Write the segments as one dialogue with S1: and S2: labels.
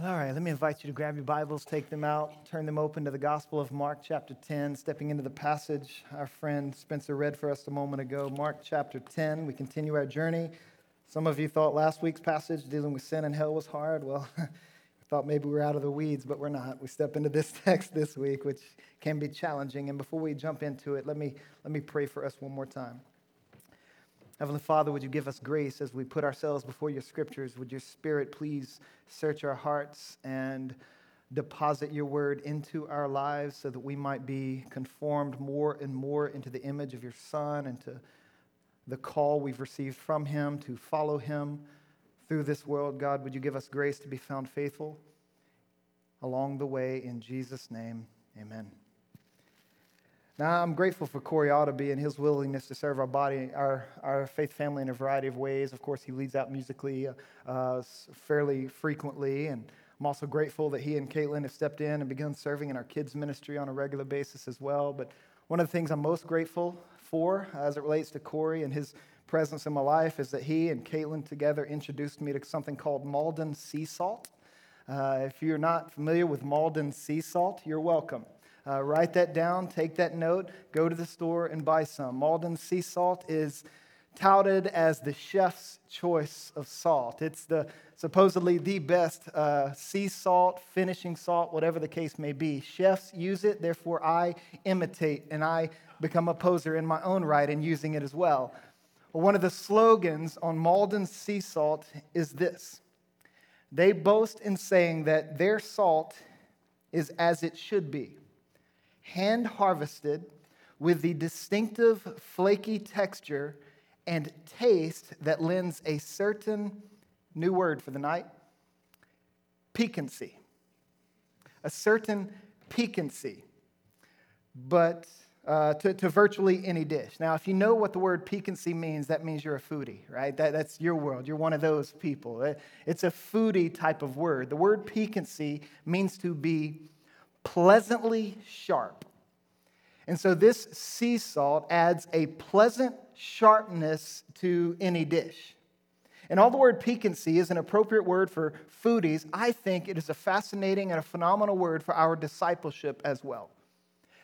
S1: All right, let me invite you to grab your Bibles, take them out, turn them open to the Gospel of Mark, chapter 10, stepping into the passage our friend Spencer read for us a moment ago. Mark, chapter 10. We continue our journey. Some of you thought last week's passage, dealing with sin and hell, was hard. Well, we thought maybe we were out of the weeds, but we're not. We step into this text this week, which can be challenging. And before we jump into it, let me, let me pray for us one more time. Heavenly Father, would you give us grace as we put ourselves before your scriptures? Would your spirit please search our hearts and deposit your word into our lives so that we might be conformed more and more into the image of your Son and to the call we've received from him to follow him through this world? God, would you give us grace to be found faithful along the way? In Jesus' name, amen. Now, I'm grateful for Corey Otterby and his willingness to serve our body, our, our faith family in a variety of ways. Of course, he leads out musically uh, fairly frequently, and I'm also grateful that he and Caitlin have stepped in and begun serving in our kids' ministry on a regular basis as well. But one of the things I'm most grateful for as it relates to Corey and his presence in my life is that he and Caitlin together introduced me to something called Maldon Sea Salt. Uh, if you're not familiar with Maldon Sea Salt, you're welcome. Uh, write that down, take that note, go to the store and buy some. Maldon sea salt is touted as the chef's choice of salt. It's the supposedly the best uh, sea salt, finishing salt, whatever the case may be. Chefs use it, therefore I imitate and I become a poser in my own right in using it as well. One of the slogans on Maldon sea salt is this. They boast in saying that their salt is as it should be hand harvested with the distinctive flaky texture and taste that lends a certain new word for the night piquancy. A certain piquancy, but uh, to, to, virtually any dish. Now, if you know what the word piquancy means, that means you're a foodie, right? That, that's your world. You're one of those people. It's a foodie type of word. The word piquancy means to be pleasantly sharp. And so this sea salt adds a pleasant sharpness to any dish. And all the word piquancy is an appropriate word for foodies, I think it is a fascinating and a phenomenal word for our discipleship as well.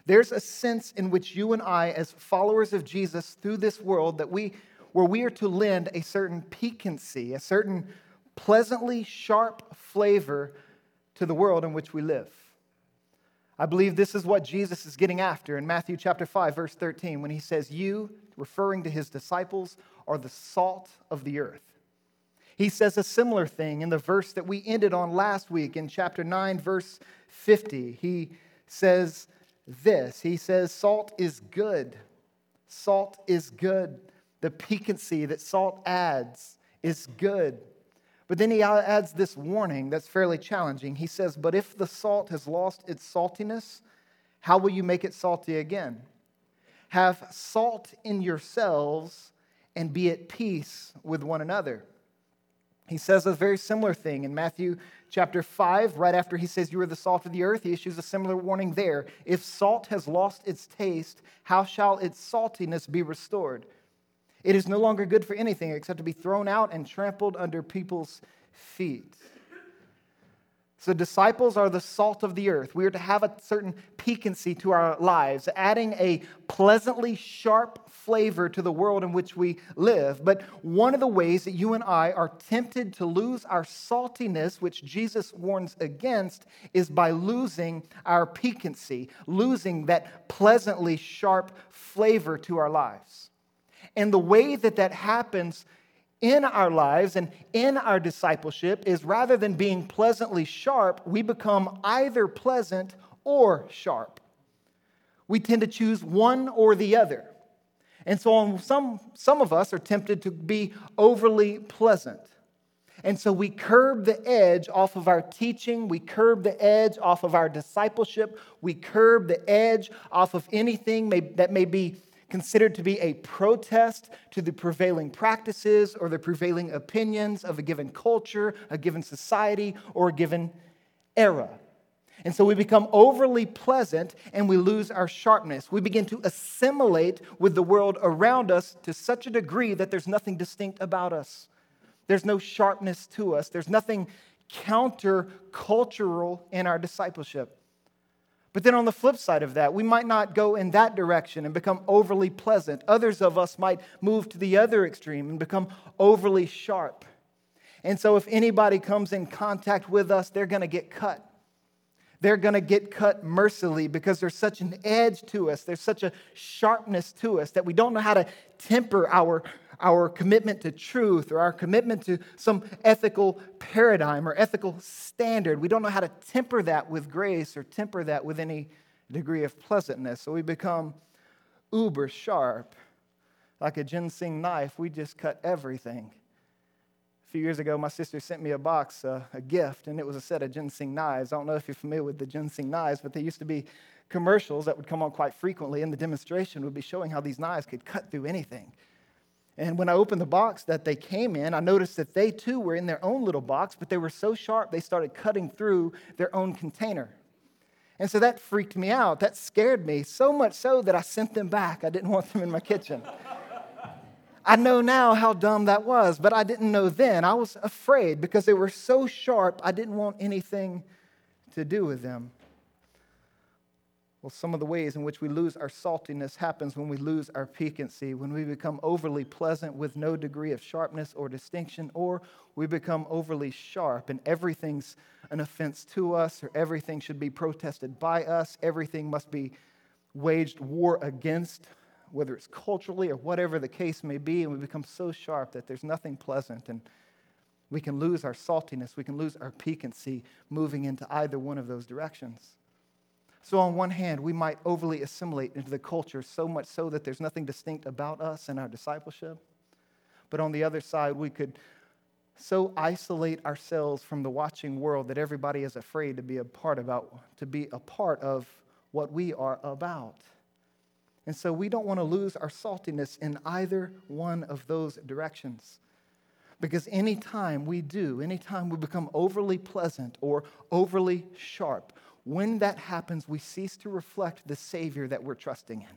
S1: There's a sense in which you and I, as followers of Jesus through this world, that we, where we are to lend a certain piquancy, a certain pleasantly sharp flavor to the world in which we live. I believe this is what Jesus is getting after in Matthew chapter 5 verse 13 when he says you referring to his disciples are the salt of the earth. He says a similar thing in the verse that we ended on last week in chapter 9 verse 50. He says this. He says salt is good. Salt is good. The piquancy that salt adds is good. But then he adds this warning that's fairly challenging. He says, But if the salt has lost its saltiness, how will you make it salty again? Have salt in yourselves and be at peace with one another. He says a very similar thing in Matthew chapter 5, right after he says, You are the salt of the earth. He issues a similar warning there. If salt has lost its taste, how shall its saltiness be restored? It is no longer good for anything except to be thrown out and trampled under people's feet. So, disciples are the salt of the earth. We are to have a certain piquancy to our lives, adding a pleasantly sharp flavor to the world in which we live. But one of the ways that you and I are tempted to lose our saltiness, which Jesus warns against, is by losing our piquancy, losing that pleasantly sharp flavor to our lives. And the way that that happens in our lives and in our discipleship is rather than being pleasantly sharp, we become either pleasant or sharp. We tend to choose one or the other. And so some, some of us are tempted to be overly pleasant. And so we curb the edge off of our teaching. We curb the edge off of our discipleship. We curb the edge off of anything may, that may be considered to be a protest to the prevailing practices or the prevailing opinions of a given culture, a given society, or a given era. And so we become overly pleasant and we lose our sharpness. We begin to assimilate with the world around us to such a degree that there's nothing distinct about us. There's no sharpness to us. There's nothing counter-cultural in our discipleship. But then on the flip side of that, we might not go in that direction and become overly pleasant. Others of us might move to the other extreme and become overly sharp. And so if anybody comes in contact with us, they're going to get cut. They're going to get cut mercilessly because there's such an edge to us, there's such a sharpness to us that we don't know how to temper our our commitment to truth or our commitment to some ethical paradigm or ethical standard. We don't know how to temper that with grace or temper that with any degree of pleasantness. So we become uber sharp. Like a Ginsu knife, we just cut everything. A few years ago, my sister sent me a box, uh, a gift, and it was a set of Ginsu knives. I don't know if you're familiar with the Ginsu knives, but they used to be commercials that would come on quite frequently, and the demonstration would be showing how these knives could cut through anything. And when I opened the box that they came in, I noticed that they too were in their own little box, but they were so sharp they started cutting through their own container. And so that freaked me out. That scared me so much so that I sent them back. I didn't want them in my kitchen. I know now how dumb that was, but I didn't know then. I was afraid because they were so sharp, I didn't want anything to do with them. Well, some of the ways in which we lose our saltiness happens when we lose our piquancy, when we become overly pleasant with no degree of sharpness or distinction, or we become overly sharp and everything's an offense to us, or everything should be protested by us, everything must be waged war against, whether it's culturally or whatever the case may be, and we become so sharp that there's nothing pleasant and we can lose our saltiness, we can lose our piquancy moving into either one of those directions. So, on one hand, we might overly assimilate into the culture so much so that there's nothing distinct about us and our discipleship. But on the other side, we could so isolate ourselves from the watching world that everybody is afraid to be a part about to be a part of what we are about. And so we don't want to lose our saltiness in either one of those directions. Because anytime we do, anytime we become overly pleasant or overly sharp, when that happens, we cease to reflect the Savior that we're trusting in.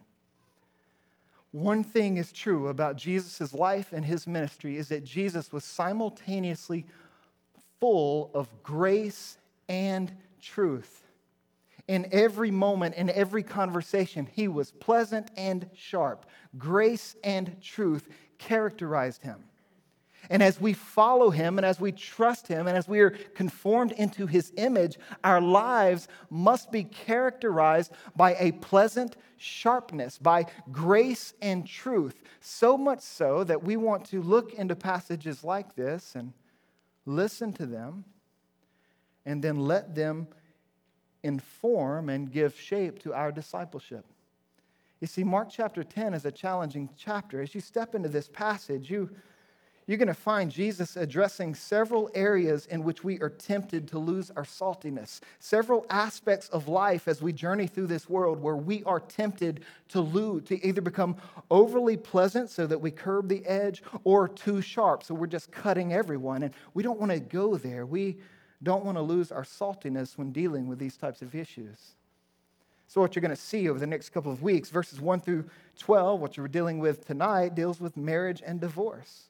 S1: One thing is true about Jesus' life and his ministry is that Jesus was simultaneously full of grace and truth. In every moment, in every conversation, he was pleasant and sharp. Grace and truth characterized him. And as we follow him and as we trust him and as we are conformed into his image, our lives must be characterized by a pleasant sharpness, by grace and truth. So much so that we want to look into passages like this and listen to them and then let them inform and give shape to our discipleship. You see, Mark chapter 10 is a challenging chapter. As you step into this passage, you you're going to find Jesus addressing several areas in which we are tempted to lose our saltiness, several aspects of life as we journey through this world where we are tempted to lose, to either become overly pleasant so that we curb the edge or too sharp so we're just cutting everyone. And we don't want to go there. We don't want to lose our saltiness when dealing with these types of issues. So, what you're going to see over the next couple of weeks, verses 1 through 12, what you're dealing with tonight, deals with marriage and divorce.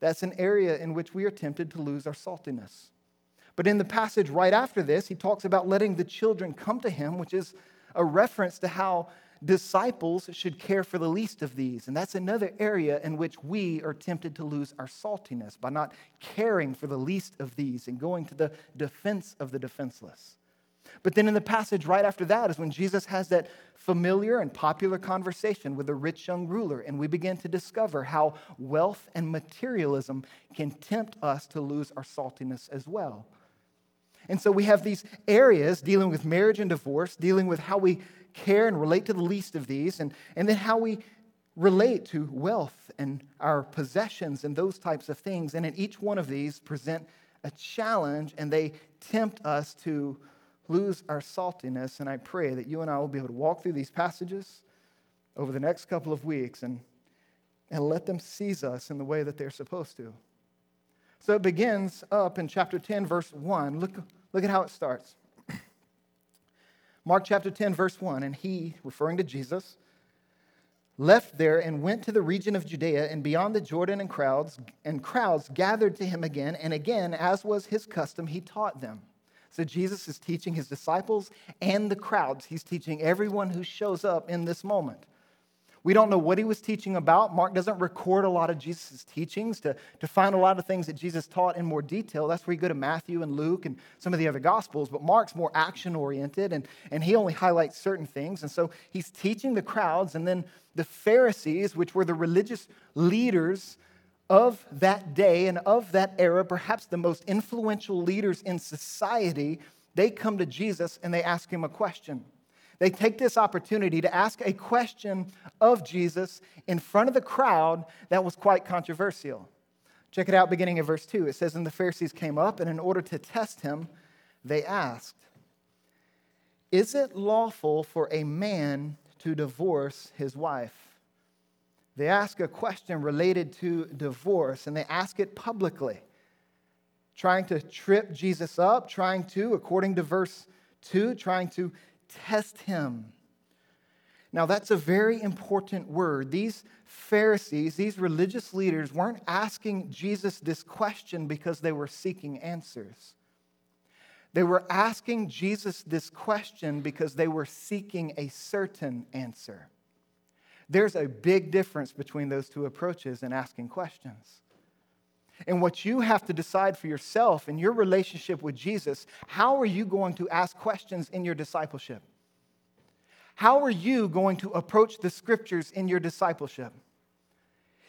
S1: That's an area in which we are tempted to lose our saltiness. But in the passage right after this, he talks about letting the children come to him, which is a reference to how disciples should care for the least of these. And that's another area in which we are tempted to lose our saltiness by not caring for the least of these and going to the defense of the defenseless. But then in the passage right after that is when Jesus has that familiar and popular conversation with a rich young ruler, and we begin to discover how wealth and materialism can tempt us to lose our saltiness as well. And so we have these areas dealing with marriage and divorce, dealing with how we care and relate to the least of these, and, and then how we relate to wealth and our possessions and those types of things. And in each one of these present a challenge, and they tempt us to lose our saltiness. And I pray that you and I will be able to walk through these passages over the next couple of weeks and, and let them seize us in the way that they're supposed to. So it begins up in chapter 10, verse 1. Look, look at how it starts. Mark chapter 10, verse 1. And he, referring to Jesus, left there and went to the region of Judea and beyond the Jordan and crowds and crowds gathered to him again and again as was his custom he taught them. So Jesus is teaching his disciples and the crowds. He's teaching everyone who shows up in this moment. We don't know what he was teaching about. Mark doesn't record a lot of Jesus' teachings to, to find a lot of things that Jesus taught in more detail. That's where you go to Matthew and Luke and some of the other Gospels. But Mark's more action oriented and, and he only highlights certain things. And so he's teaching the crowds. And then the Pharisees, which were the religious leaders of that day and of that era, perhaps the most influential leaders in society, they come to Jesus and they ask him a question. They take this opportunity to ask a question of Jesus in front of the crowd that was quite controversial. Check it out beginning in verse 2. It says, And the Pharisees came up, and in order to test him, they asked, Is it lawful for a man to divorce his wife? They ask a question related to divorce, and they ask it publicly, trying to trip Jesus up, trying to, according to verse 2, trying to test him. Now, that's a very important word. These Pharisees, these religious leaders, weren't asking Jesus this question because they were seeking answers. They were asking Jesus this question because they were seeking a certain answer. There's a big difference between those two approaches in asking questions. And what you have to decide for yourself in your relationship with Jesus, how are you going to ask questions in your discipleship? How are you going to approach the scriptures in your discipleship?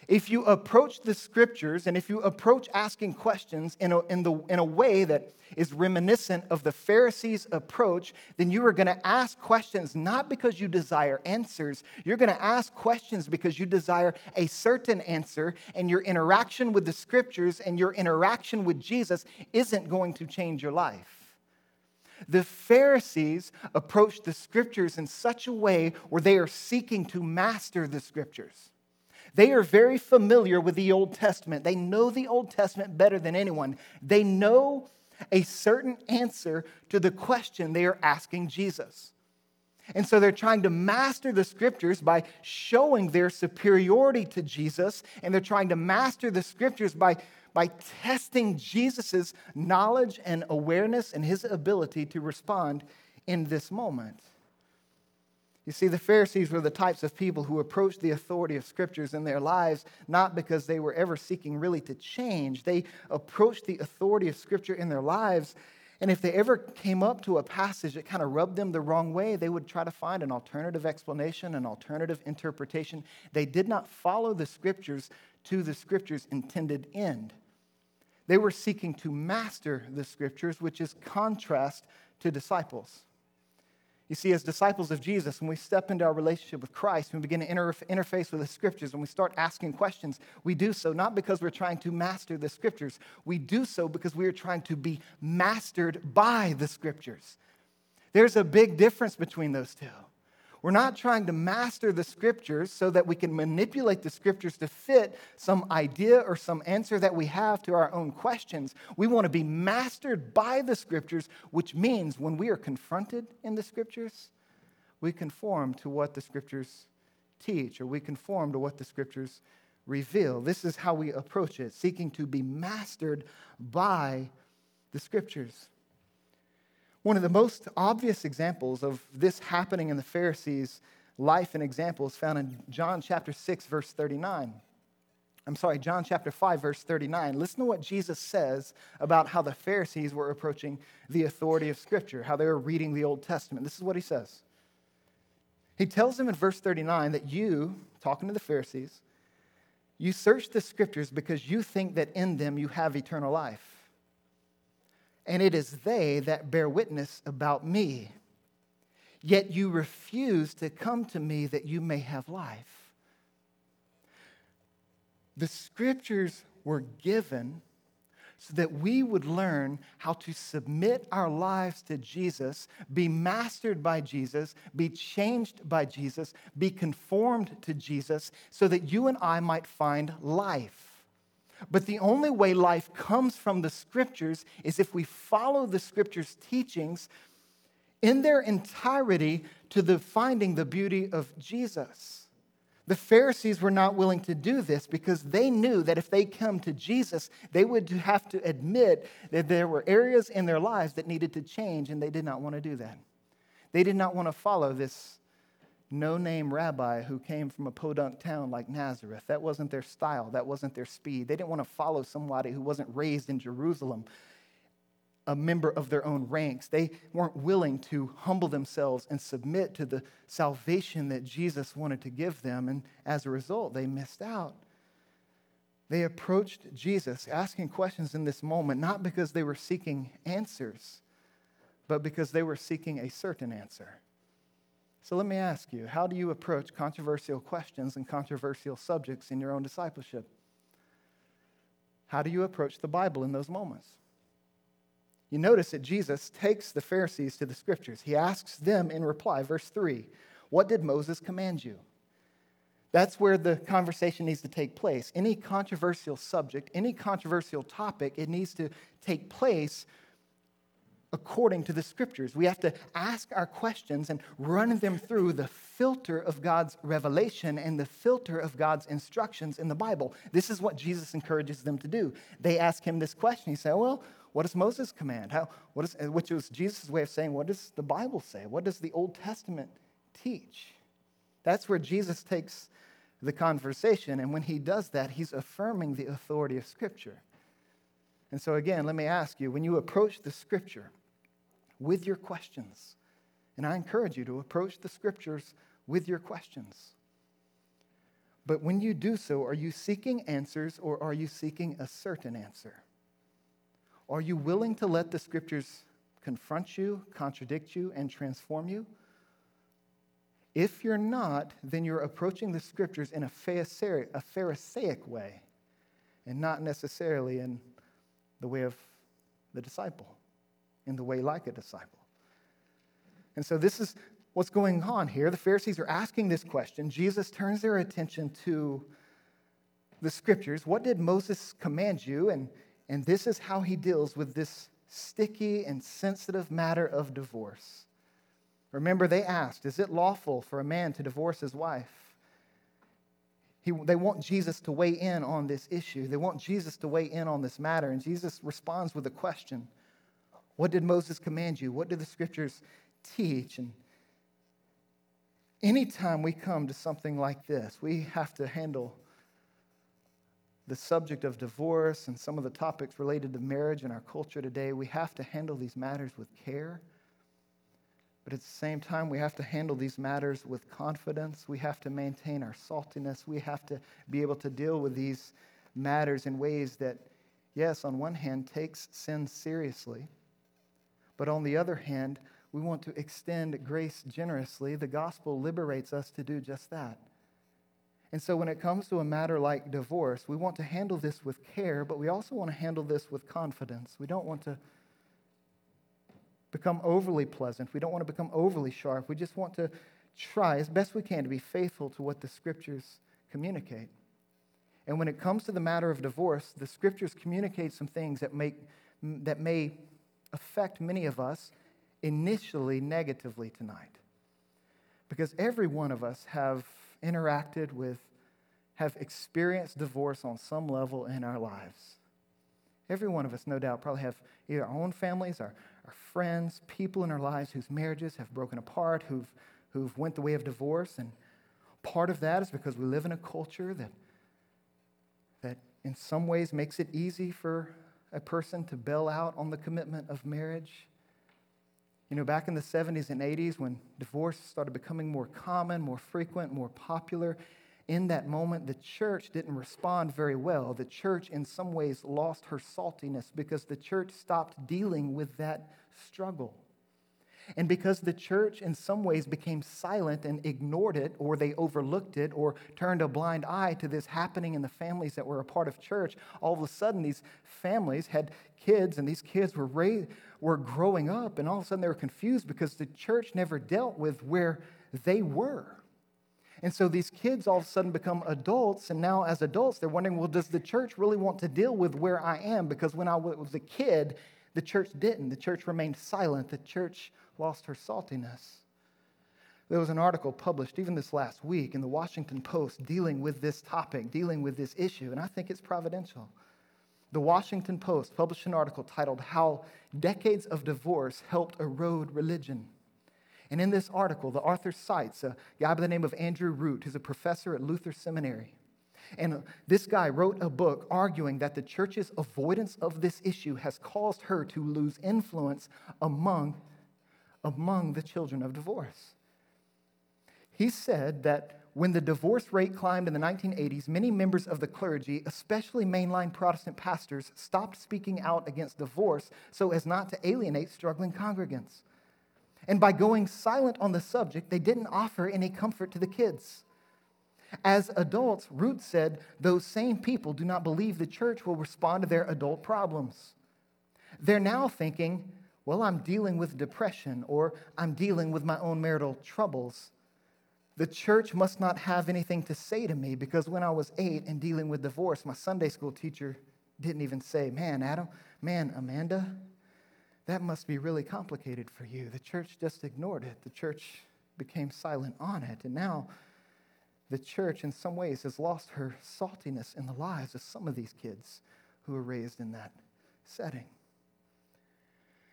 S1: If you approach the scriptures and if you approach asking questions in a, in, the, in a way that is reminiscent of the Pharisees' approach, then you are going to ask questions not because you desire answers. You're going to ask questions because you desire a certain answer, and your interaction with the scriptures and your interaction with Jesus isn't going to change your life. The Pharisees approach the scriptures in such a way where they are seeking to master the scriptures. They are very familiar with the Old Testament. They know the Old Testament better than anyone. They know a certain answer to the question they are asking Jesus. And so they're trying to master the scriptures by showing their superiority to Jesus, and they're trying to master the scriptures by, by testing Jesus' knowledge and awareness and his ability to respond in this moment. You see, the Pharisees were the types of people who approached the authority of scriptures in their lives not because they were ever seeking really to change. They approached the authority of scripture in their lives, and if they ever came up to a passage that kind of rubbed them the wrong way, they would try to find an alternative explanation, an alternative interpretation. They did not follow the scriptures to the scripture's intended end. They were seeking to master the scriptures, which is contrast to disciples. You see, as disciples of Jesus, when we step into our relationship with Christ, when we begin to interface with the scriptures, and we start asking questions, we do so not because we're trying to master the scriptures. We do so because we are trying to be mastered by the scriptures. There's a big difference between those two. We're not trying to master the scriptures so that we can manipulate the scriptures to fit some idea or some answer that we have to our own questions. We want to be mastered by the scriptures, which means when we are confronted in the scriptures, we conform to what the scriptures teach or we conform to what the scriptures reveal. This is how we approach it, seeking to be mastered by the scriptures. One of the most obvious examples of this happening in the Pharisees' life and example is found in John chapter 6, verse 39. I'm sorry, John chapter 5, verse 39. Listen to what Jesus says about how the Pharisees were approaching the authority of Scripture, how they were reading the Old Testament. This is what he says. He tells them in verse 39 that you, talking to the Pharisees, you search the Scriptures because you think that in them you have eternal life and it is they that bear witness about me. Yet you refuse to come to me that you may have life. The scriptures were given so that we would learn how to submit our lives to Jesus, be mastered by Jesus, be changed by Jesus, be conformed to Jesus, so that you and I might find life. But the only way life comes from the scriptures is if we follow the scriptures' teachings in their entirety to the finding the beauty of Jesus. The Pharisees were not willing to do this because they knew that if they come to Jesus, they would have to admit that there were areas in their lives that needed to change, and they did not want to do that. They did not want to follow this no name rabbi who came from a podunk town like Nazareth. That wasn't their style, that wasn't their speed. They didn't want to follow somebody who wasn't raised in Jerusalem a member of their own ranks. They weren't willing to humble themselves and submit to the salvation that Jesus wanted to give them. And as a result, they missed out. They approached Jesus asking questions in this moment, not because they were seeking answers, but because they were seeking a certain answer. So let me ask you how do you approach controversial questions and controversial subjects in your own discipleship? How do you approach the Bible in those moments? You notice that Jesus takes the Pharisees to the scriptures. He asks them in reply, verse 3, What did Moses command you? That's where the conversation needs to take place. Any controversial subject, any controversial topic, it needs to take place according to the scriptures. We have to ask our questions and run them through the filter of God's revelation and the filter of God's instructions in the Bible. This is what Jesus encourages them to do. They ask him this question. He said, Well, what does Moses command? How, what is, which was Jesus' way of saying, what does the Bible say? What does the Old Testament teach? That's where Jesus takes the conversation. And when he does that, he's affirming the authority of Scripture. And so, again, let me ask you when you approach the Scripture with your questions, and I encourage you to approach the Scriptures with your questions. But when you do so, are you seeking answers or are you seeking a certain answer? Are you willing to let the scriptures confront you, contradict you, and transform you? If you're not, then you're approaching the scriptures in a Pharisaic, a Pharisaic way and not necessarily in the way of the disciple, in the way like a disciple. And so this is what's going on here. The Pharisees are asking this question. Jesus turns their attention to the scriptures. What did Moses command you? And and this is how he deals with this sticky and sensitive matter of divorce. Remember, they asked, Is it lawful for a man to divorce his wife? He, they want Jesus to weigh in on this issue. They want Jesus to weigh in on this matter. And Jesus responds with a question What did Moses command you? What do the scriptures teach? And anytime we come to something like this, we have to handle the subject of divorce and some of the topics related to marriage in our culture today, we have to handle these matters with care. But at the same time, we have to handle these matters with confidence. We have to maintain our saltiness. We have to be able to deal with these matters in ways that, yes, on one hand, takes sin seriously. But on the other hand, we want to extend grace generously. The gospel liberates us to do just that. And so, when it comes to a matter like divorce, we want to handle this with care, but we also want to handle this with confidence. We don't want to become overly pleasant. We don't want to become overly sharp. We just want to try as best we can to be faithful to what the scriptures communicate. And when it comes to the matter of divorce, the scriptures communicate some things that, make, that may affect many of us initially negatively tonight. Because every one of us have interacted with, have experienced divorce on some level in our lives. Every one of us, no doubt, probably have either our own families, our, our friends, people in our lives whose marriages have broken apart, who've, who've went the way of divorce. And part of that is because we live in a culture that, that in some ways makes it easy for a person to bail out on the commitment of marriage. You know, back in the 70s and 80s, when divorce started becoming more common, more frequent, more popular, in that moment, the church didn't respond very well. The church, in some ways, lost her saltiness because the church stopped dealing with that struggle. And because the church, in some ways, became silent and ignored it, or they overlooked it, or turned a blind eye to this happening in the families that were a part of church, all of a sudden these families had kids, and these kids were, raised, were growing up, and all of a sudden they were confused because the church never dealt with where they were. And so these kids all of a sudden become adults, and now as adults, they're wondering, well, does the church really want to deal with where I am? Because when I was a kid, the church didn't. The church remained silent. The church lost her saltiness. There was an article published even this last week in the Washington Post dealing with this topic, dealing with this issue, and I think it's providential. The Washington Post published an article titled How Decades of Divorce Helped Erode Religion. And in this article, the author cites a guy by the name of Andrew Root, who's a professor at Luther Seminary. And this guy wrote a book arguing that the church's avoidance of this issue has caused her to lose influence among, among the children of divorce. He said that when the divorce rate climbed in the 1980s, many members of the clergy, especially mainline Protestant pastors, stopped speaking out against divorce so as not to alienate struggling congregants. And by going silent on the subject, they didn't offer any comfort to the kids. As adults, Root said, those same people do not believe the church will respond to their adult problems. They're now thinking, well, I'm dealing with depression or I'm dealing with my own marital troubles. The church must not have anything to say to me because when I was eight and dealing with divorce, my Sunday school teacher didn't even say, Man, Adam, man, Amanda, that must be really complicated for you. The church just ignored it. The church became silent on it. And now the church, in some ways, has lost her saltiness in the lives of some of these kids who are raised in that setting.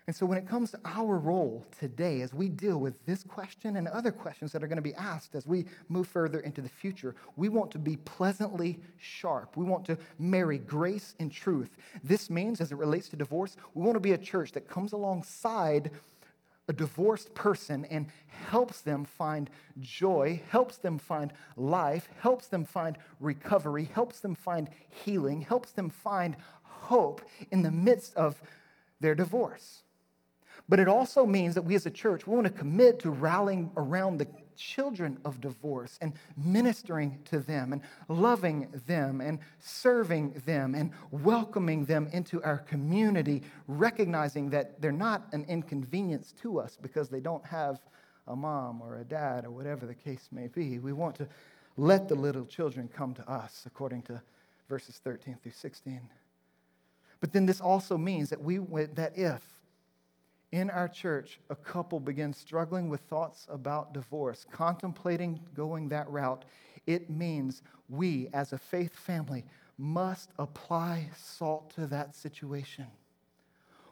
S1: And so, when it comes to our role today as we deal with this question and other questions that are going to be asked as we move further into the future, we want to be pleasantly sharp. We want to marry grace and truth. This means, as it relates to divorce, we want to be a church that comes alongside a divorced person and helps them find joy, helps them find life, helps them find recovery, helps them find healing, helps them find hope in the midst of their divorce. But it also means that we as a church, we want to commit to rallying around the children of divorce and ministering to them and loving them and serving them and welcoming them into our community, recognizing that they're not an inconvenience to us because they don't have a mom or a dad or whatever the case may be. We want to let the little children come to us, according to verses 13 through 16. But then this also means that we that if in our church, a couple begins struggling with thoughts about divorce, contemplating going that route, it means we, as a faith family, must apply salt to that situation.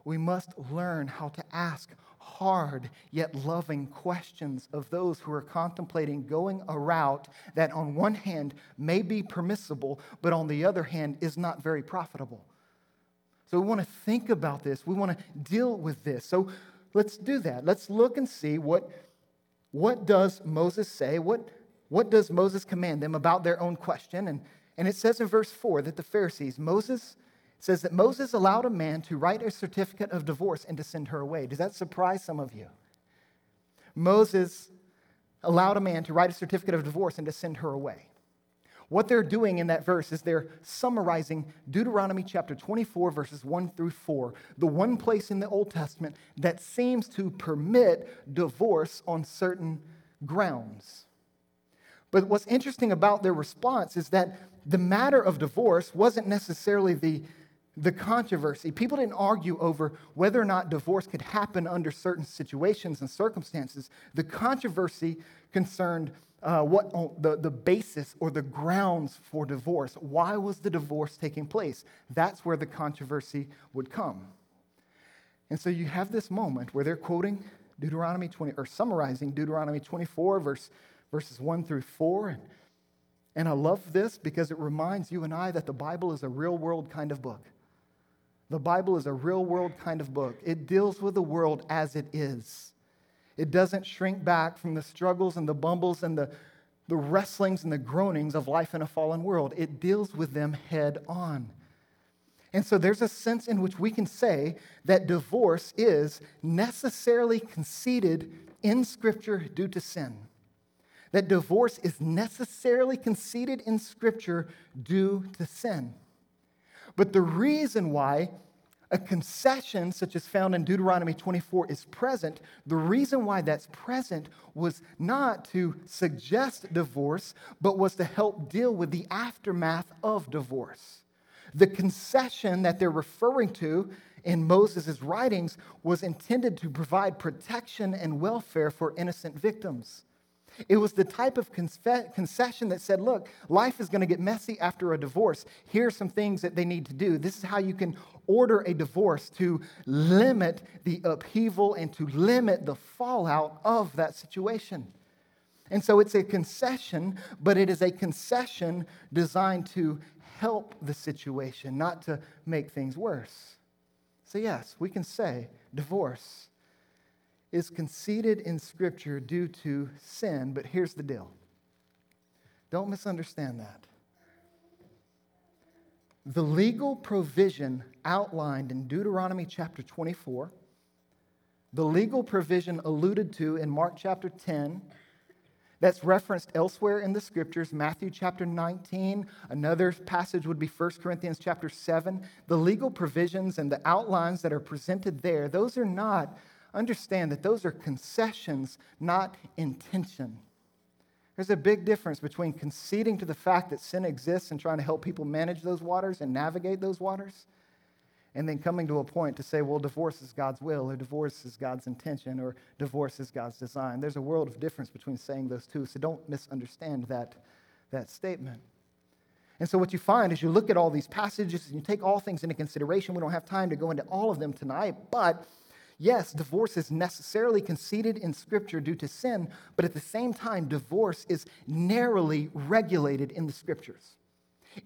S1: We must learn how to ask hard yet loving questions of those who are contemplating going a route that, on one hand, may be permissible, but on the other hand, is not very profitable. So we want to think about this. We want to deal with this. So let's do that. Let's look and see what, what does Moses say? What, what does Moses command them about their own question? And, and it says in verse 4 that the Pharisees, Moses says that Moses allowed a man to write a certificate of divorce and to send her away. Does that surprise some of you? Moses allowed a man to write a certificate of divorce and to send her away. What they're doing in that verse is they're summarizing Deuteronomy chapter 24, verses 1 through 4, the one place in the Old Testament that seems to permit divorce on certain grounds. But what's interesting about their response is that the matter of divorce wasn't necessarily the, the controversy. People didn't argue over whether or not divorce could happen under certain situations and circumstances. The controversy concerned uh, what the, the basis or the grounds for divorce. Why was the divorce taking place? That's where the controversy would come. And so you have this moment where they're quoting Deuteronomy 20, or summarizing Deuteronomy 24, verse, verses 1 through 4. And, and I love this because it reminds you and I that the Bible is a real world kind of book. The Bible is a real world kind of book. It deals with the world as it is. It doesn't shrink back from the struggles and the bumbles and the, the wrestlings and the groanings of life in a fallen world. It deals with them head on. And so there's a sense in which we can say that divorce is necessarily conceded in Scripture due to sin. That divorce is necessarily conceded in Scripture due to sin. But the reason why a concession such as found in Deuteronomy 24 is present, the reason why that's present was not to suggest divorce, but was to help deal with the aftermath of divorce. The concession that they're referring to in Moses' writings was intended to provide protection and welfare for innocent victims. It was the type of concession that said, look, life is going to get messy after a divorce. Here are some things that they need to do. This is how you can order a divorce to limit the upheaval and to limit the fallout of that situation. And so it's a concession, but it is a concession designed to help the situation, not to make things worse. So, yes, we can say divorce is conceded in Scripture due to sin, but here's the deal. Don't misunderstand that. The legal provision outlined in Deuteronomy chapter 24, the legal provision alluded to in Mark chapter 10, that's referenced elsewhere in the scriptures matthew chapter 19 another passage would be 1 corinthians chapter 7 the legal provisions and the outlines that are presented there those are not understand that those are concessions, not intention. There's a big difference between conceding to the fact that sin exists and trying to help people manage those waters and navigate those waters, and then coming to a point to say, well, divorce is God's will, or divorce is God's intention, or divorce is God's design. There's a world of difference between saying those two, so don't misunderstand that, that statement. And so, what you find is you look at all these passages and you take all things into consideration. We don't have time to go into all of them tonight, but Yes, divorce is necessarily conceded in Scripture due to sin, but at the same time, divorce is narrowly regulated in the Scriptures.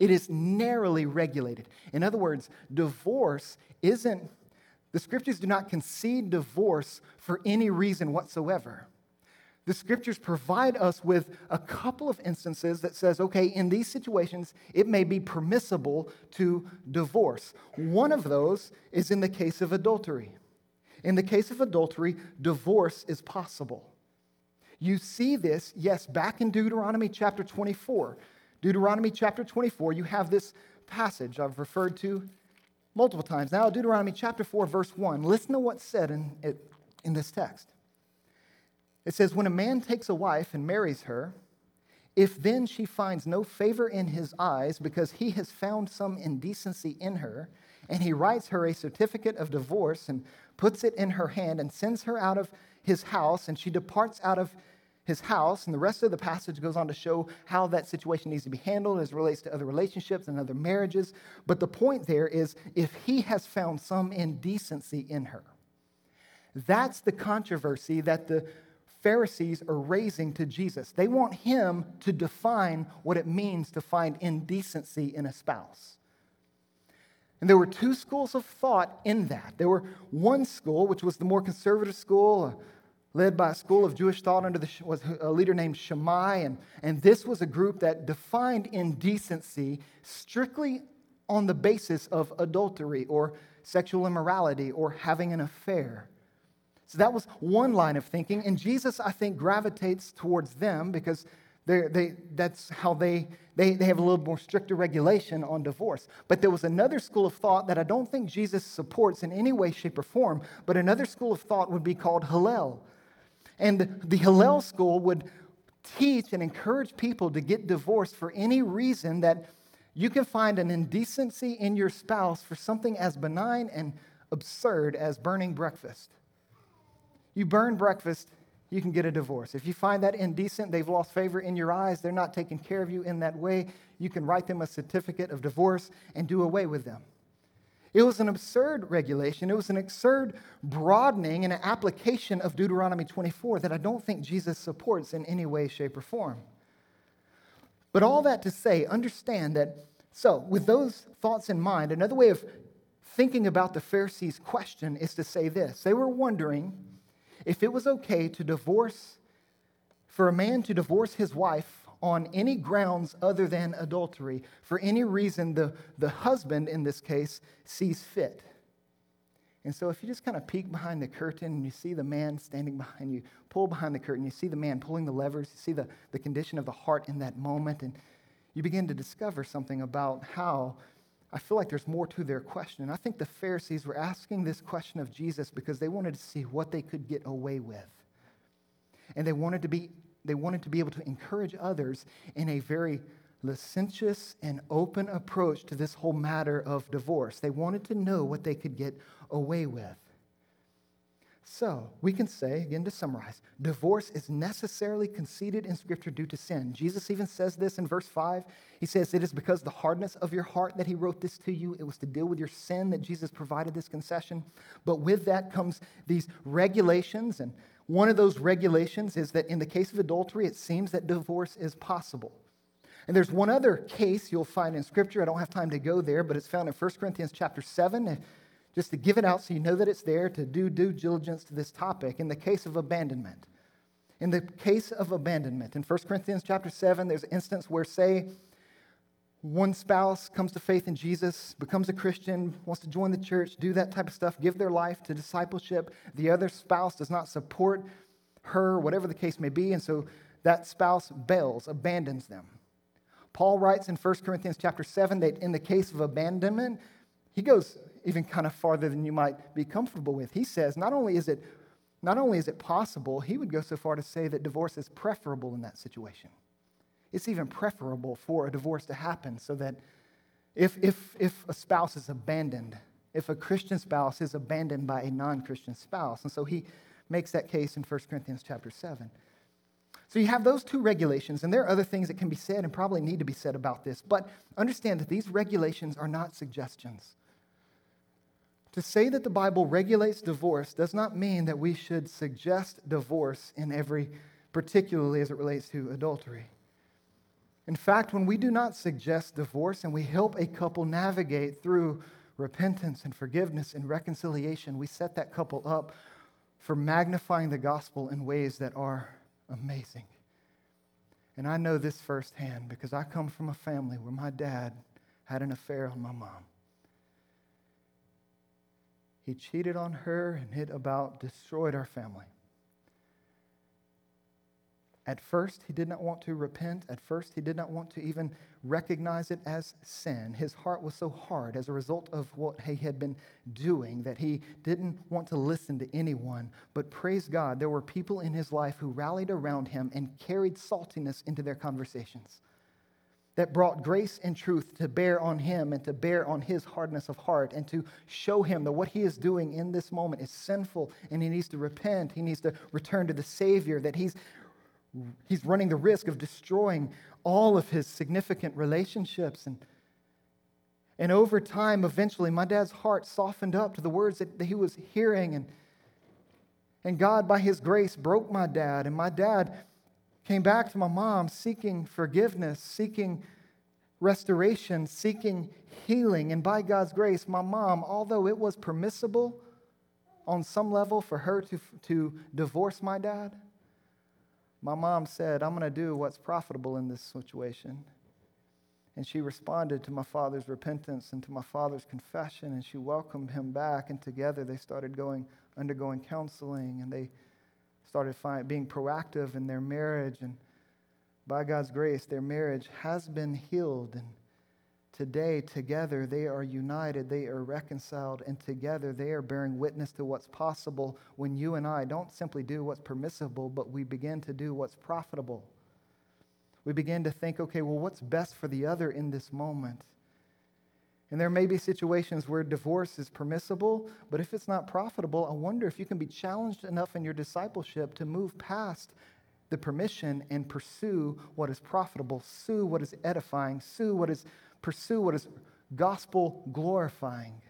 S1: It is narrowly regulated. In other words, divorce isn't, the Scriptures do not concede divorce for any reason whatsoever. The scriptures provide us with a couple of instances that says, okay, in these situations, it may be permissible to divorce. One of those is in the case of adultery. In the case of adultery, divorce is possible. You see this, yes, back in Deuteronomy chapter 24. Deuteronomy chapter 24, you have this passage I've referred to multiple times. Now, Deuteronomy chapter 4, verse 1. Listen to what's said in, in this text. It says, When a man takes a wife and marries her, if then she finds no favor in his eyes because he has found some indecency in her, and he writes her a certificate of divorce and puts it in her hand and sends her out of his house, and she departs out of his house. And the rest of the passage goes on to show how that situation needs to be handled as relates to other relationships and other marriages. But the point there is if he has found some indecency in her, that's the controversy that the Pharisees are raising to Jesus. They want him to define what it means to find indecency in a spouse. And there were two schools of thought in that. There were one school, which was the more conservative school, uh, led by a school of Jewish thought under the, was a leader named Shammai. And, and this was a group that defined indecency strictly on the basis of adultery or sexual immorality or having an affair. So that was one line of thinking. And Jesus, I think, gravitates towards them because they, that's how they, they, they have a little more stricter regulation on divorce. But there was another school of thought that I don't think Jesus supports in any way, shape, or form, but another school of thought would be called Hillel. And the, the Hillel school would teach and encourage people to get divorced for any reason that you can find an indecency in your spouse for something as benign and absurd as burning breakfast. You burn breakfast you can get a divorce. If you find that indecent, they've lost favor in your eyes, they're not taking care of you in that way, you can write them a certificate of divorce and do away with them. It was an absurd regulation. It was an absurd broadening and an application of Deuteronomy 24 that I don't think Jesus supports in any way, shape, or form. But all that to say, understand that, so with those thoughts in mind, another way of thinking about the Pharisees' question is to say this. They were wondering if it was okay to divorce, for a man to divorce his wife on any grounds other than adultery, for any reason the, the husband in this case sees fit. And so, if you just kind of peek behind the curtain and you see the man standing behind you, pull behind the curtain, you see the man pulling the levers, you see the, the condition of the heart in that moment, and you begin to discover something about how I feel like there's more to their question. And I think the Pharisees were asking this question of Jesus because they wanted to see what they could get away with. And they wanted to be, they wanted to be able to encourage others in a very licentious and open approach to this whole matter of divorce. They wanted to know what they could get away with. So, we can say, again to summarize, divorce is necessarily conceded in Scripture due to sin. Jesus even says this in verse 5. He says, It is because the hardness of your heart that he wrote this to you. It was to deal with your sin that Jesus provided this concession. But with that comes these regulations. And one of those regulations is that in the case of adultery, it seems that divorce is possible. And there's one other case you'll find in Scripture. I don't have time to go there, but it's found in 1 Corinthians chapter 7 just to give it out so you know that it's there, to do due diligence to this topic in the case of abandonment. In the case of abandonment, in 1 Corinthians chapter 7, there's an instance where, say, one spouse comes to faith in Jesus, becomes a Christian, wants to join the church, do that type of stuff, give their life to discipleship. The other spouse does not support her, whatever the case may be, and so that spouse bails, abandons them. Paul writes in 1 Corinthians chapter 7 that in the case of abandonment, he goes even kind of farther than you might be comfortable with. He says not only is it not only is it possible, he would go so far to say that divorce is preferable in that situation. It's even preferable for a divorce to happen so that if, if, if a spouse is abandoned, if a Christian spouse is abandoned by a non Christian spouse. And so he makes that case in 1 Corinthians chapter 7. So you have those two regulations, and there are other things that can be said and probably need to be said about this. But understand that these regulations are not suggestions. To say that the Bible regulates divorce does not mean that we should suggest divorce in every, particularly as it relates to adultery. In fact, when we do not suggest divorce and we help a couple navigate through repentance and forgiveness and reconciliation, we set that couple up for magnifying the gospel in ways that are amazing. And I know this firsthand because I come from a family where my dad had an affair on my mom. He cheated on her and it about destroyed our family. At first, he did not want to repent. At first, he did not want to even recognize it as sin. His heart was so hard as a result of what he had been doing that he didn't want to listen to anyone. But praise God, there were people in his life who rallied around him and carried saltiness into their conversations that brought grace and truth to bear on him and to bear on his hardness of heart and to show him that what he is doing in this moment is sinful and he needs to repent. He needs to return to the Savior, that he's, he's running the risk of destroying all of his significant relationships. And, and over time, eventually, my dad's heart softened up to the words that, that he was hearing. And, and God, by his grace, broke my dad. And my dad came back to my mom seeking forgiveness, seeking restoration, seeking healing. And by God's grace, my mom, although it was permissible on some level for her to, to divorce my dad, my mom said, I'm going to do what's profitable in this situation. And she responded to my father's repentance and to my father's confession, and she welcomed him back. And together they started going, undergoing counseling, and they started find, being proactive in their marriage. And by God's grace, their marriage has been healed. And today, together, they are united, they are reconciled, and together they are bearing witness to what's possible when you and I don't simply do what's permissible, but we begin to do what's profitable. We begin to think, okay, well, what's best for the other in this moment? And there may be situations where divorce is permissible, but if it's not profitable, I wonder if you can be challenged enough in your discipleship to move past the permission and pursue what is profitable, sue what is edifying, sue what is pursue what is gospel glorifying.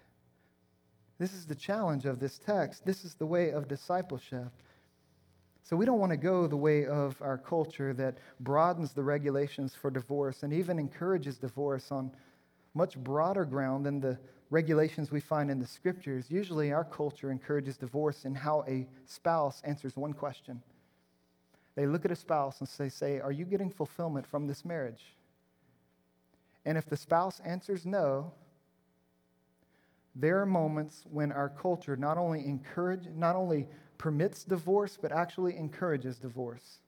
S1: This is the challenge of this text. This is the way of discipleship. So we don't want to go the way of our culture that broadens the regulations for divorce and even encourages divorce on much broader ground than the regulations we find in the scriptures. Usually, our culture encourages divorce in how a spouse answers one question. They look at a spouse and say, say, Are you getting fulfillment from this marriage? And if the spouse answers no, there are moments when our culture not only encourage, not only permits divorce, but actually encourages divorce.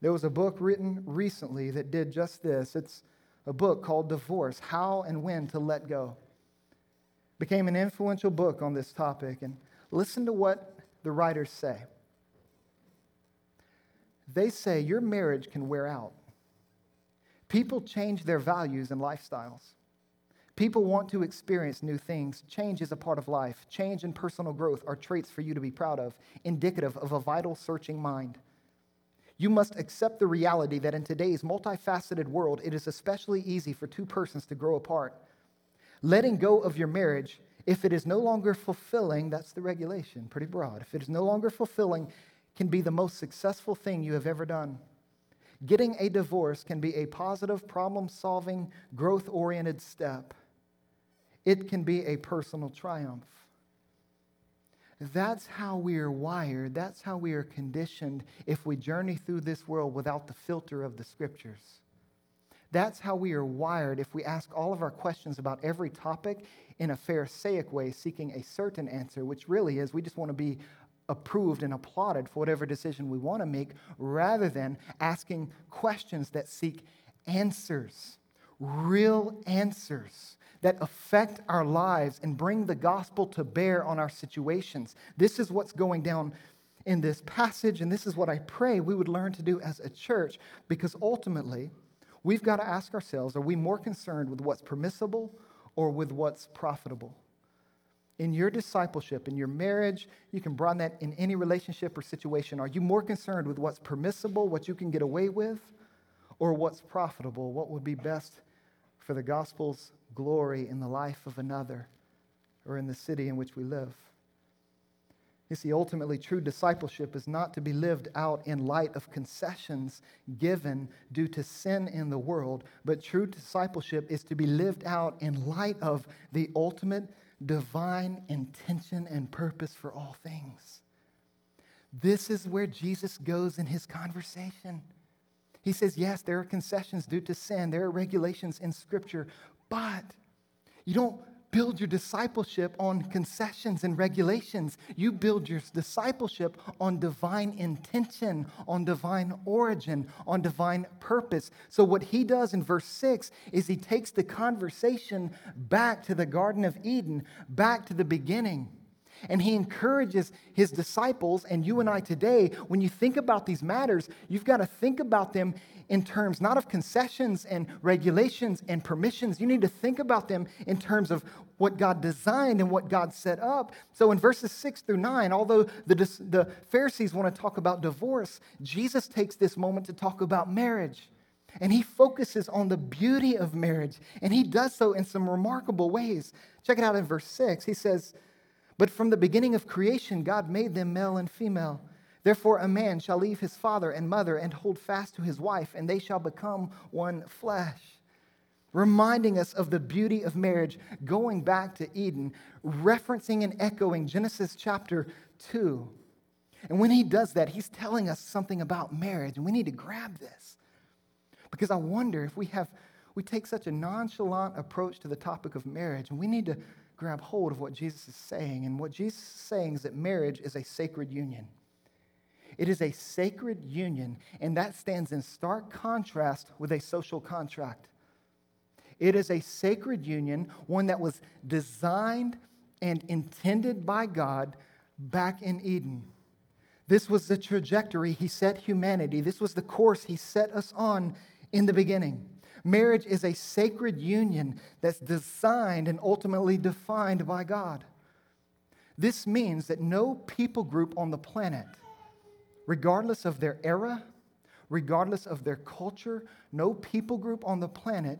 S1: There was a book written recently that did just this. It's a book called Divorce How and When to Let Go. Became an influential book on this topic. And listen to what the writers say. They say your marriage can wear out. People change their values and lifestyles. People want to experience new things. Change is a part of life. Change and personal growth are traits for you to be proud of, indicative of a vital, searching mind. You must accept the reality that in today's multifaceted world, it is especially easy for two persons to grow apart. Letting go of your marriage, if it is no longer fulfilling, that's the regulation, pretty broad. If it is no longer fulfilling, can be the most successful thing you have ever done. Getting a divorce can be a positive, problem solving, growth oriented step it can be a personal triumph. That's how we are wired. That's how we are conditioned if we journey through this world without the filter of the scriptures. That's how we are wired if we ask all of our questions about every topic in a Pharisaic way, seeking a certain answer, which really is we just want to be approved and applauded for whatever decision we want to make, rather than asking questions that seek answers, real answers that affect our lives and bring the gospel to bear on our situations. This is what's going down in this passage, and this is what I pray we would learn to do as a church, because ultimately, we've got to ask ourselves are we more concerned with what's permissible or with what's profitable? In your discipleship, in your marriage, you can broaden that in any relationship or situation. Are you more concerned with what's permissible, what you can get away with, or what's profitable, what would be best for the gospel's glory in the life of another or in the city in which we live. You see, ultimately, true discipleship is not to be lived out in light of concessions given due to sin in the world, but true discipleship is to be lived out in light of the ultimate divine intention and purpose for all things. This is where Jesus goes in his conversation. He says, Yes, there are concessions due to sin, there are regulations in Scripture, but you don't build your discipleship on concessions and regulations. You build your discipleship on divine intention, on divine origin, on divine purpose. So, what he does in verse 6 is he takes the conversation back to the Garden of Eden, back to the beginning. And he encourages his disciples and you and I today, when you think about these matters, you've got to think about them in terms not of concessions and regulations and permissions. You need to think about them in terms of what God designed and what God set up. So in verses six through nine, although the, the Pharisees want to talk about divorce, Jesus takes this moment to talk about marriage. And he focuses on the beauty of marriage. And he does so in some remarkable ways. Check it out in verse six. He says, But from the beginning of creation, God made them male and female. Therefore, a man shall leave his father and mother and hold fast to his wife, and they shall become one flesh. Reminding us of the beauty of marriage, going back to Eden, referencing and echoing Genesis chapter 2. And when he does that, he's telling us something about marriage, and we need to grab this. Because I wonder if we have we take such a nonchalant approach to the topic of marriage, and we need to grab hold of what Jesus is saying. And what Jesus is saying is that marriage is a sacred union. It is a sacred union, and that stands in stark contrast with a social contract. It is a sacred union, one that was designed and intended by God back in Eden. This was the trajectory He set humanity, this was the course He set us on in the beginning. Marriage is a sacred union that's designed and ultimately defined by God. This means that no people group on the planet regardless of their era, regardless of their culture, no people group on the planet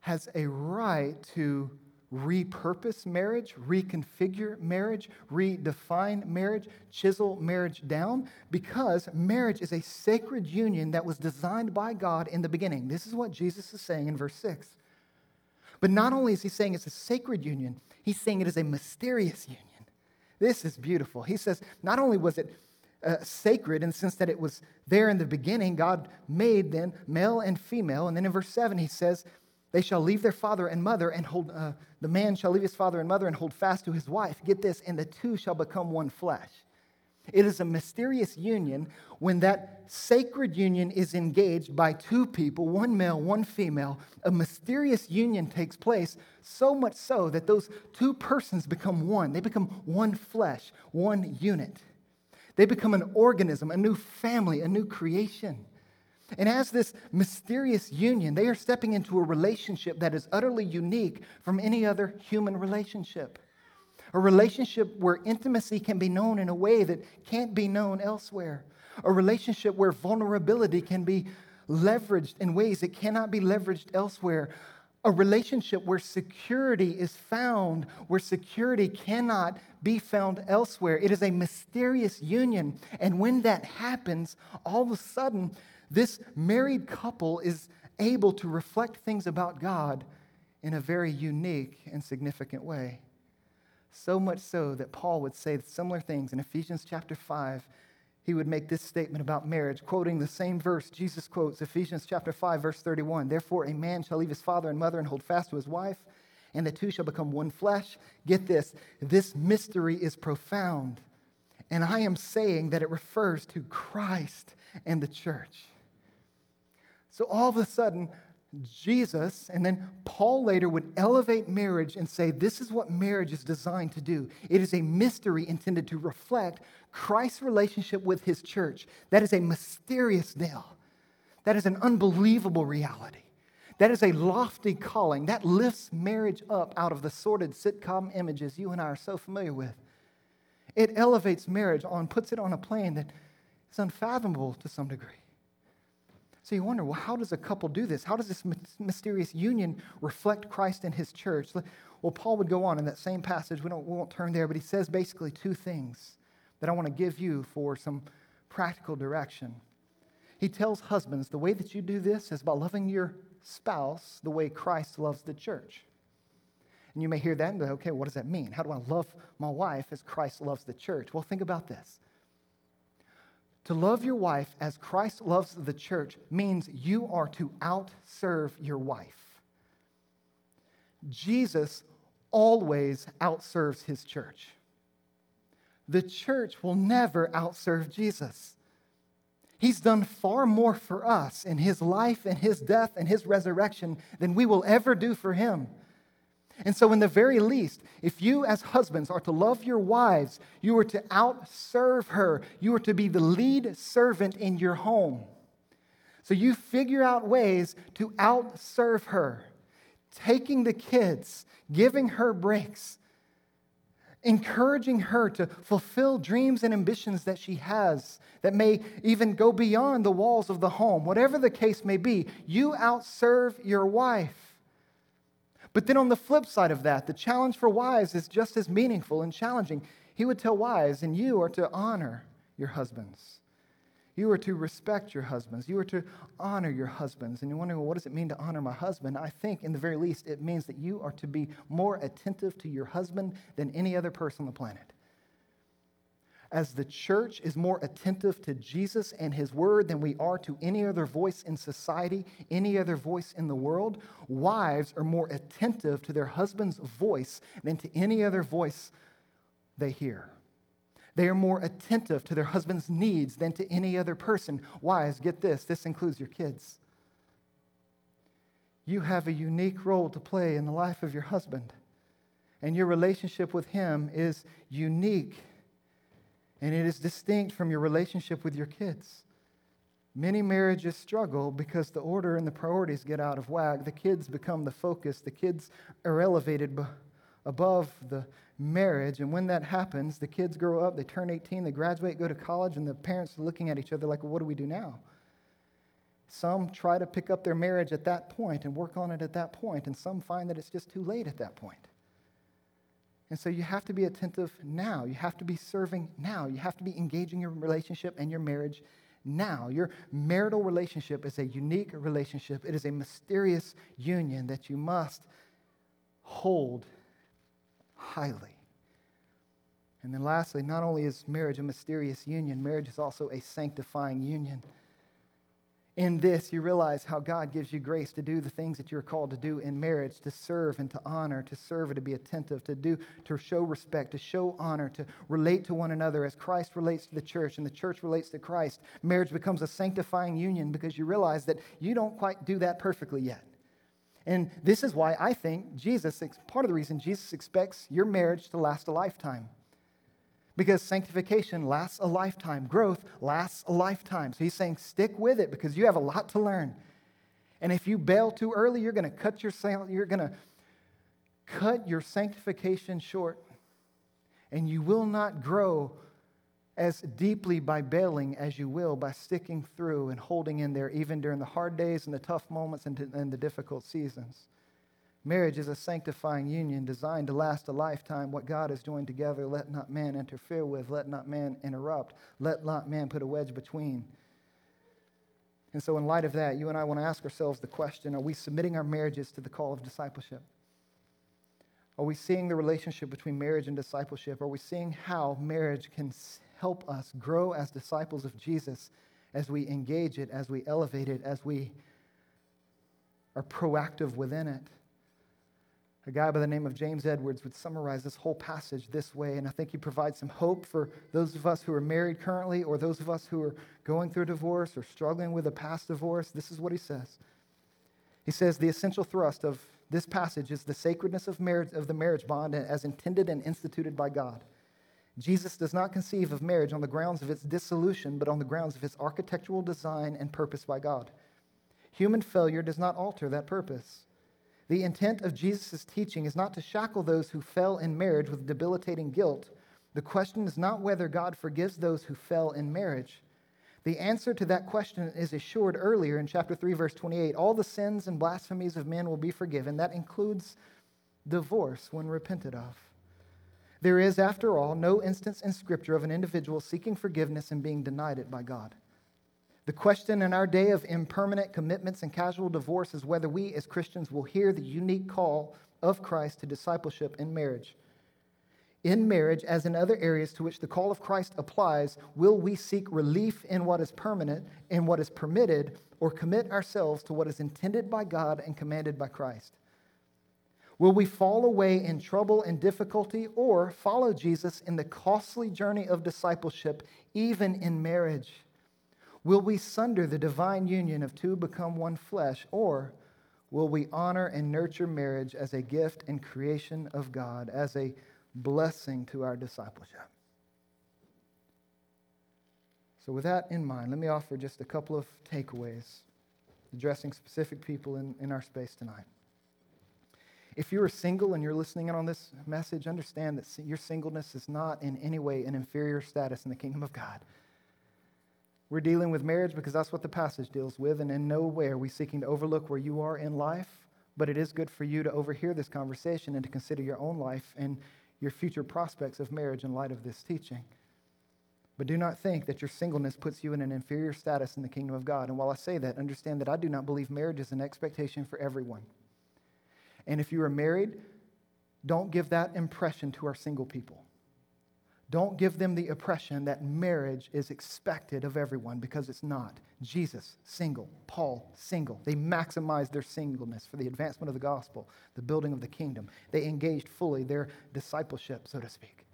S1: has a right to repurpose marriage, reconfigure marriage, redefine marriage, chisel marriage down, because marriage is a sacred union that was designed by God in the beginning. This is what Jesus is saying in verse 6. But not only is he saying it's a sacred union, he's saying it is a mysterious union. This is beautiful. He says, not only was it uh, sacred in the sense that it was there in the beginning. God made then male and female. And then in verse 7, he says, They shall leave their father and mother and hold, uh, the man shall leave his father and mother and hold fast to his wife. Get this, and the two shall become one flesh. It is a mysterious union when that sacred union is engaged by two people, one male, one female. A mysterious union takes place, so much so that those two persons become one. They become one flesh, one unit. They become an organism, a new family, a new creation. And as this mysterious union, they are stepping into a relationship that is utterly unique from any other human relationship. A relationship where intimacy can be known in a way that can't be known elsewhere. A relationship where vulnerability can be leveraged in ways that cannot be leveraged elsewhere. A relationship where security is found, where security cannot be found elsewhere. It is a mysterious union. And when that happens, all of a sudden, this married couple is able to reflect things about God in a very unique and significant way. So much so that Paul would say similar things in Ephesians chapter 5. He would make this statement about marriage, quoting the same verse Jesus quotes, Ephesians chapter 5, verse 31. Therefore, a man shall leave his father and mother and hold fast to his wife, and the two shall become one flesh. Get this this mystery is profound. And I am saying that it refers to Christ and the church. So all of a sudden, Jesus, and then Paul later would elevate marriage and say, This is what marriage is designed to do. It is a mystery intended to reflect Christ's relationship with his church. That is a mysterious deal. That is an unbelievable reality. That is a lofty calling. That lifts marriage up out of the sordid sitcom images you and I are so familiar with. It elevates marriage on, puts it on a plane that is unfathomable to some degree. So you wonder, well, how does a couple do this? How does this mysterious union reflect Christ and his church? Well, Paul would go on in that same passage. We, don't, we won't turn there, but he says basically two things that I want to give you for some practical direction. He tells husbands the way that you do this is by loving your spouse the way Christ loves the church. And you may hear that and go, okay, what does that mean? How do I love my wife as Christ loves the church? Well, think about this. To love your wife as Christ loves the church means you are to outserve your wife. Jesus always outserves his church. The church will never outserve Jesus. He's done far more for us in his life and his death and his resurrection than we will ever do for him. And so, in the very least, if you as husbands are to love your wives, you are to outserve her. You are to be the lead servant in your home. So, you figure out ways to outserve her, taking the kids, giving her breaks, encouraging her to fulfill dreams and ambitions that she has that may even go beyond the walls of the home. Whatever the case may be, you outserve your wife. But then on the flip side of that, the challenge for wives is just as meaningful and challenging. He would tell wives, and you are to honor your husbands. You are to respect your husbands. You are to honor your husbands. And you're wondering, well, what does it mean to honor my husband? I think, in the very least, it means that you are to be more attentive to your husband than any other person on the planet as the church is more attentive to Jesus and his word than we are to any other voice in society, any other voice in the world, wives are more attentive to their husband's voice than to any other voice they hear. They are more attentive to their husband's needs than to any other person. Wives, get this this includes your kids. You have a unique role to play in the life of your husband, and your relationship with him is unique and it is distinct from your relationship with your kids. Many marriages struggle because the order and the priorities get out of whack. The kids become the focus, the kids are elevated above the marriage. And when that happens, the kids grow up, they turn 18, they graduate, go to college, and the parents are looking at each other like, well, what do we do now? Some try to pick up their marriage at that point and work on it at that point, and some find that it's just too late at that point. And so you have to be attentive now. You have to be serving now. You have to be engaging your relationship and your marriage now. Your marital relationship is a unique relationship, it is a mysterious union that you must hold highly. And then, lastly, not only is marriage a mysterious union, marriage is also a sanctifying union in this, you realize how God gives you grace to do the things that you're called to do in marriage, to serve and to honor, to serve and to be attentive, to do, to show respect, to show honor, to relate to one another as Christ relates to the church and the church relates to Christ. Marriage becomes a sanctifying union because you realize that you don't quite do that perfectly yet. And this is why I think Jesus, part of the reason Jesus expects your marriage to last a lifetime. Because sanctification lasts a lifetime, growth lasts a lifetime. So he's saying, stick with it because you have a lot to learn. And if you bail too early, you're going to cut your you're going to cut your sanctification short, and you will not grow as deeply by bailing as you will by sticking through and holding in there, even during the hard days and the tough moments and, and the difficult seasons. Marriage is a sanctifying union designed to last a lifetime. What God has joined together, let not man interfere with, let not man interrupt, let not man put a wedge between. And so, in light of that, you and I want to ask ourselves the question are we submitting our marriages to the call of discipleship? Are we seeing the relationship between marriage and discipleship? Are we seeing how marriage can help us grow as disciples of Jesus as we engage it, as we elevate it, as we are proactive within it? A guy by the name of James Edwards would summarize this whole passage this way, and I think he provides some hope for those of us who are married currently or those of us who are going through a divorce or struggling with a past divorce. This is what he says. He says, The essential thrust of this passage is the sacredness of, marriage, of the marriage bond as intended and instituted by God. Jesus does not conceive of marriage on the grounds of its dissolution, but on the grounds of its architectural design and purpose by God. Human failure does not alter that purpose. The intent of Jesus' teaching is not to shackle those who fell in marriage with debilitating guilt. The question is not whether God forgives those who fell in marriage. The answer to that question is assured earlier in chapter 3, verse 28. All the sins and blasphemies of men will be forgiven. That includes divorce when repented of. There is, after all, no instance in Scripture of an individual seeking forgiveness and being denied it by God. The question in our day of impermanent commitments and casual divorce is whether we as Christians will hear the unique call of Christ to discipleship in marriage. In marriage, as in other areas to which the call of Christ applies, will we seek relief in what is permanent, in what is permitted, or commit ourselves to what is intended by God and commanded by Christ? Will we fall away in trouble and difficulty, or follow Jesus in the costly journey of discipleship, even in marriage? Will we sunder the divine union of two become one flesh, or will we honor and nurture marriage as a gift and creation of God, as a blessing to our discipleship? So, with that in mind, let me offer just a couple of takeaways addressing specific people in, in our space tonight. If you are single and you're listening in on this message, understand that your singleness is not in any way an inferior status in the kingdom of God. We're dealing with marriage because that's what the passage deals with, and in no way are we seeking to overlook where you are in life, but it is good for you to overhear this conversation and to consider your own life and your future prospects of marriage in light of this teaching. But do not think that your singleness puts you in an inferior status in the kingdom of God. And while I say that, understand that I do not believe marriage is an expectation for everyone. And if you are married, don't give that impression to our single people. Don't give them the impression that marriage is expected of everyone because it's not. Jesus, single. Paul, single. They maximized their singleness for the advancement of the gospel, the building of the kingdom. They engaged fully their discipleship, so to speak.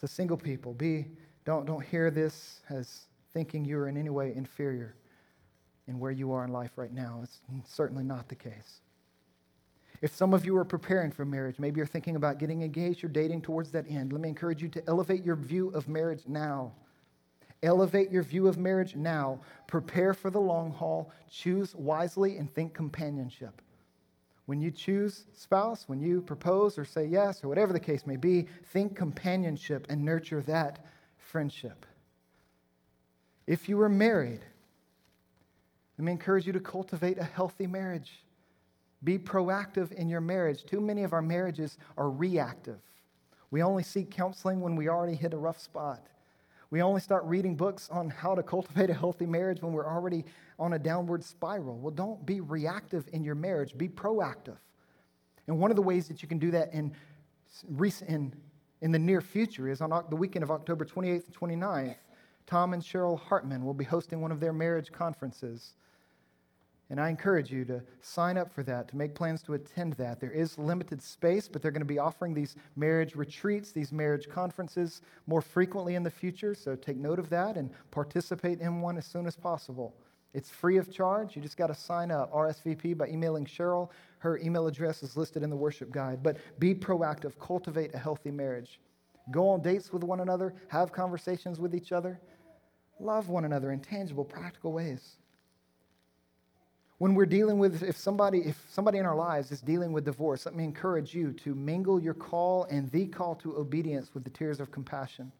S1: So, single people, be, don't, don't hear this as thinking you're in any way inferior in where you are in life right now. It's certainly not the case. If some of you are preparing for marriage, maybe you're thinking about getting engaged or dating towards that end, let me encourage you to elevate your view of marriage now. Elevate your view of marriage now. Prepare for the long haul. Choose wisely and think companionship. When you choose spouse, when you propose or say yes, or whatever the case may be, think companionship and nurture that friendship. If you are married, let me encourage you to cultivate a healthy marriage. Be proactive in your marriage. Too many of our marriages are reactive. We only seek counseling when we already hit a rough spot. We only start reading books on how to cultivate a healthy marriage when we're already on a downward spiral. Well, don't be reactive in your marriage, be proactive. And one of the ways that you can do that in, recent, in, in the near future is on the weekend of October 28th and 29th. Tom and Cheryl Hartman will be hosting one of their marriage conferences. And I encourage you to sign up for that, to make plans to attend that. There is limited space, but they're going to be offering these marriage retreats, these marriage conferences more frequently in the future. So take note of that and participate in one as soon as possible. It's free of charge. You just got to sign up, RSVP, by emailing Cheryl. Her email address is listed in the worship guide. But be proactive, cultivate a healthy marriage. Go on dates with one another, have conversations with each other, love one another in tangible, practical ways. When we're dealing with, if somebody, if somebody in our lives is dealing with divorce, let me encourage you to mingle your call and the call to obedience with the tears of compassion.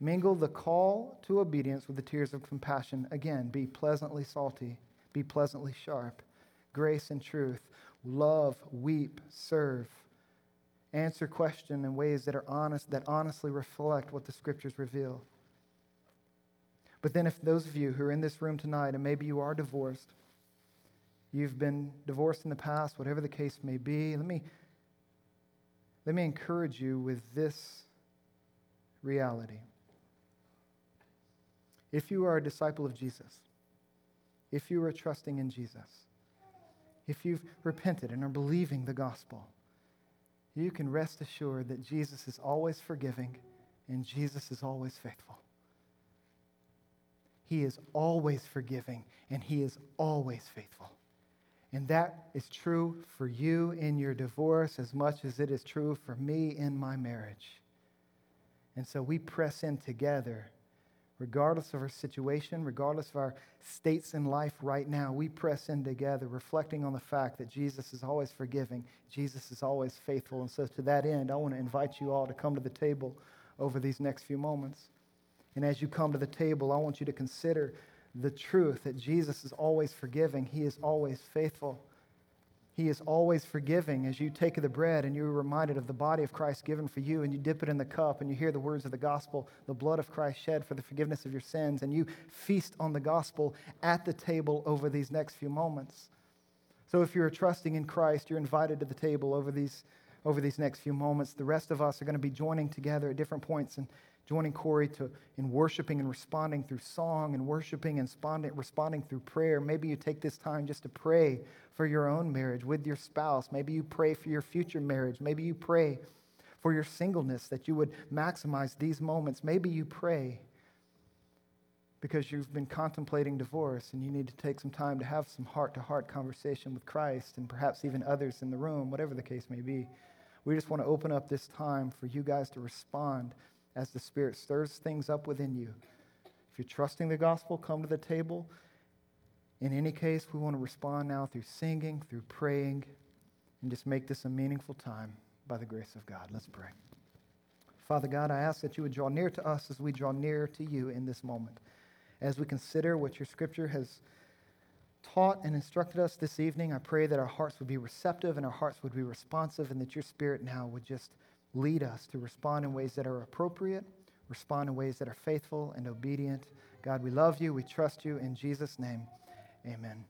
S1: Mingle the call to obedience with the tears of compassion. Again, be pleasantly salty, be pleasantly sharp. Grace and truth. Love, weep, serve. Answer question in ways that are honest, that honestly reflect what the scriptures reveal. But then, if those of you who are in this room tonight, and maybe you are divorced, you've been divorced in the past, whatever the case may be, let me, let me encourage you with this reality. If you are a disciple of Jesus, if you are trusting in Jesus, if you've repented and are believing the gospel, you can rest assured that Jesus is always forgiving and Jesus is always faithful. He is always forgiving and he is always faithful. And that is true for you in your divorce as much as it is true for me in my marriage. And so we press in together regardless of our situation, regardless of our states in life right now, we press in together, reflecting on the fact that Jesus is always forgiving, Jesus is always faithful. And so, to that end, I want to invite you all to come to the table over these next few moments. And as you come to the table, I want you to consider the truth that Jesus is always forgiving, He is always faithful. He is always forgiving as you take the bread and you're reminded of the body of Christ given for you, and you dip it in the cup and you hear the words of the gospel, the blood of Christ shed for the forgiveness of your sins, and you feast on the gospel at the table over these next few moments. So if you're trusting in Christ, you're invited to the table over these, over these next few moments. The rest of us are going to be joining together at different points and joining Corey to, in worshiping and responding through song and worshiping and responding, responding through prayer. Maybe you take this time just to pray for your own marriage with your spouse. Maybe you pray for your future marriage. Maybe you pray for your singleness that you would maximize these moments. Maybe you pray because you've been contemplating divorce and you need to take some time to have some heart to heart conversation with Christ and perhaps even others in the room, whatever the case may be. We just want to open up this time for you guys to respond as the Spirit stirs things up within you. If you're trusting the gospel, come to the table. In any case, we want to respond now through singing, through praying, and just make this a meaningful time by the grace of God. Let's pray. Father God, I ask that you would draw near to us as we draw near to you in this moment. As we consider what your scripture has taught and instructed us this evening, I pray that our hearts would be receptive and our hearts would be responsive, and that your spirit now would just lead us to respond in ways that are appropriate, respond in ways that are faithful and obedient. God, we love you. We trust you. In Jesus' name, amen.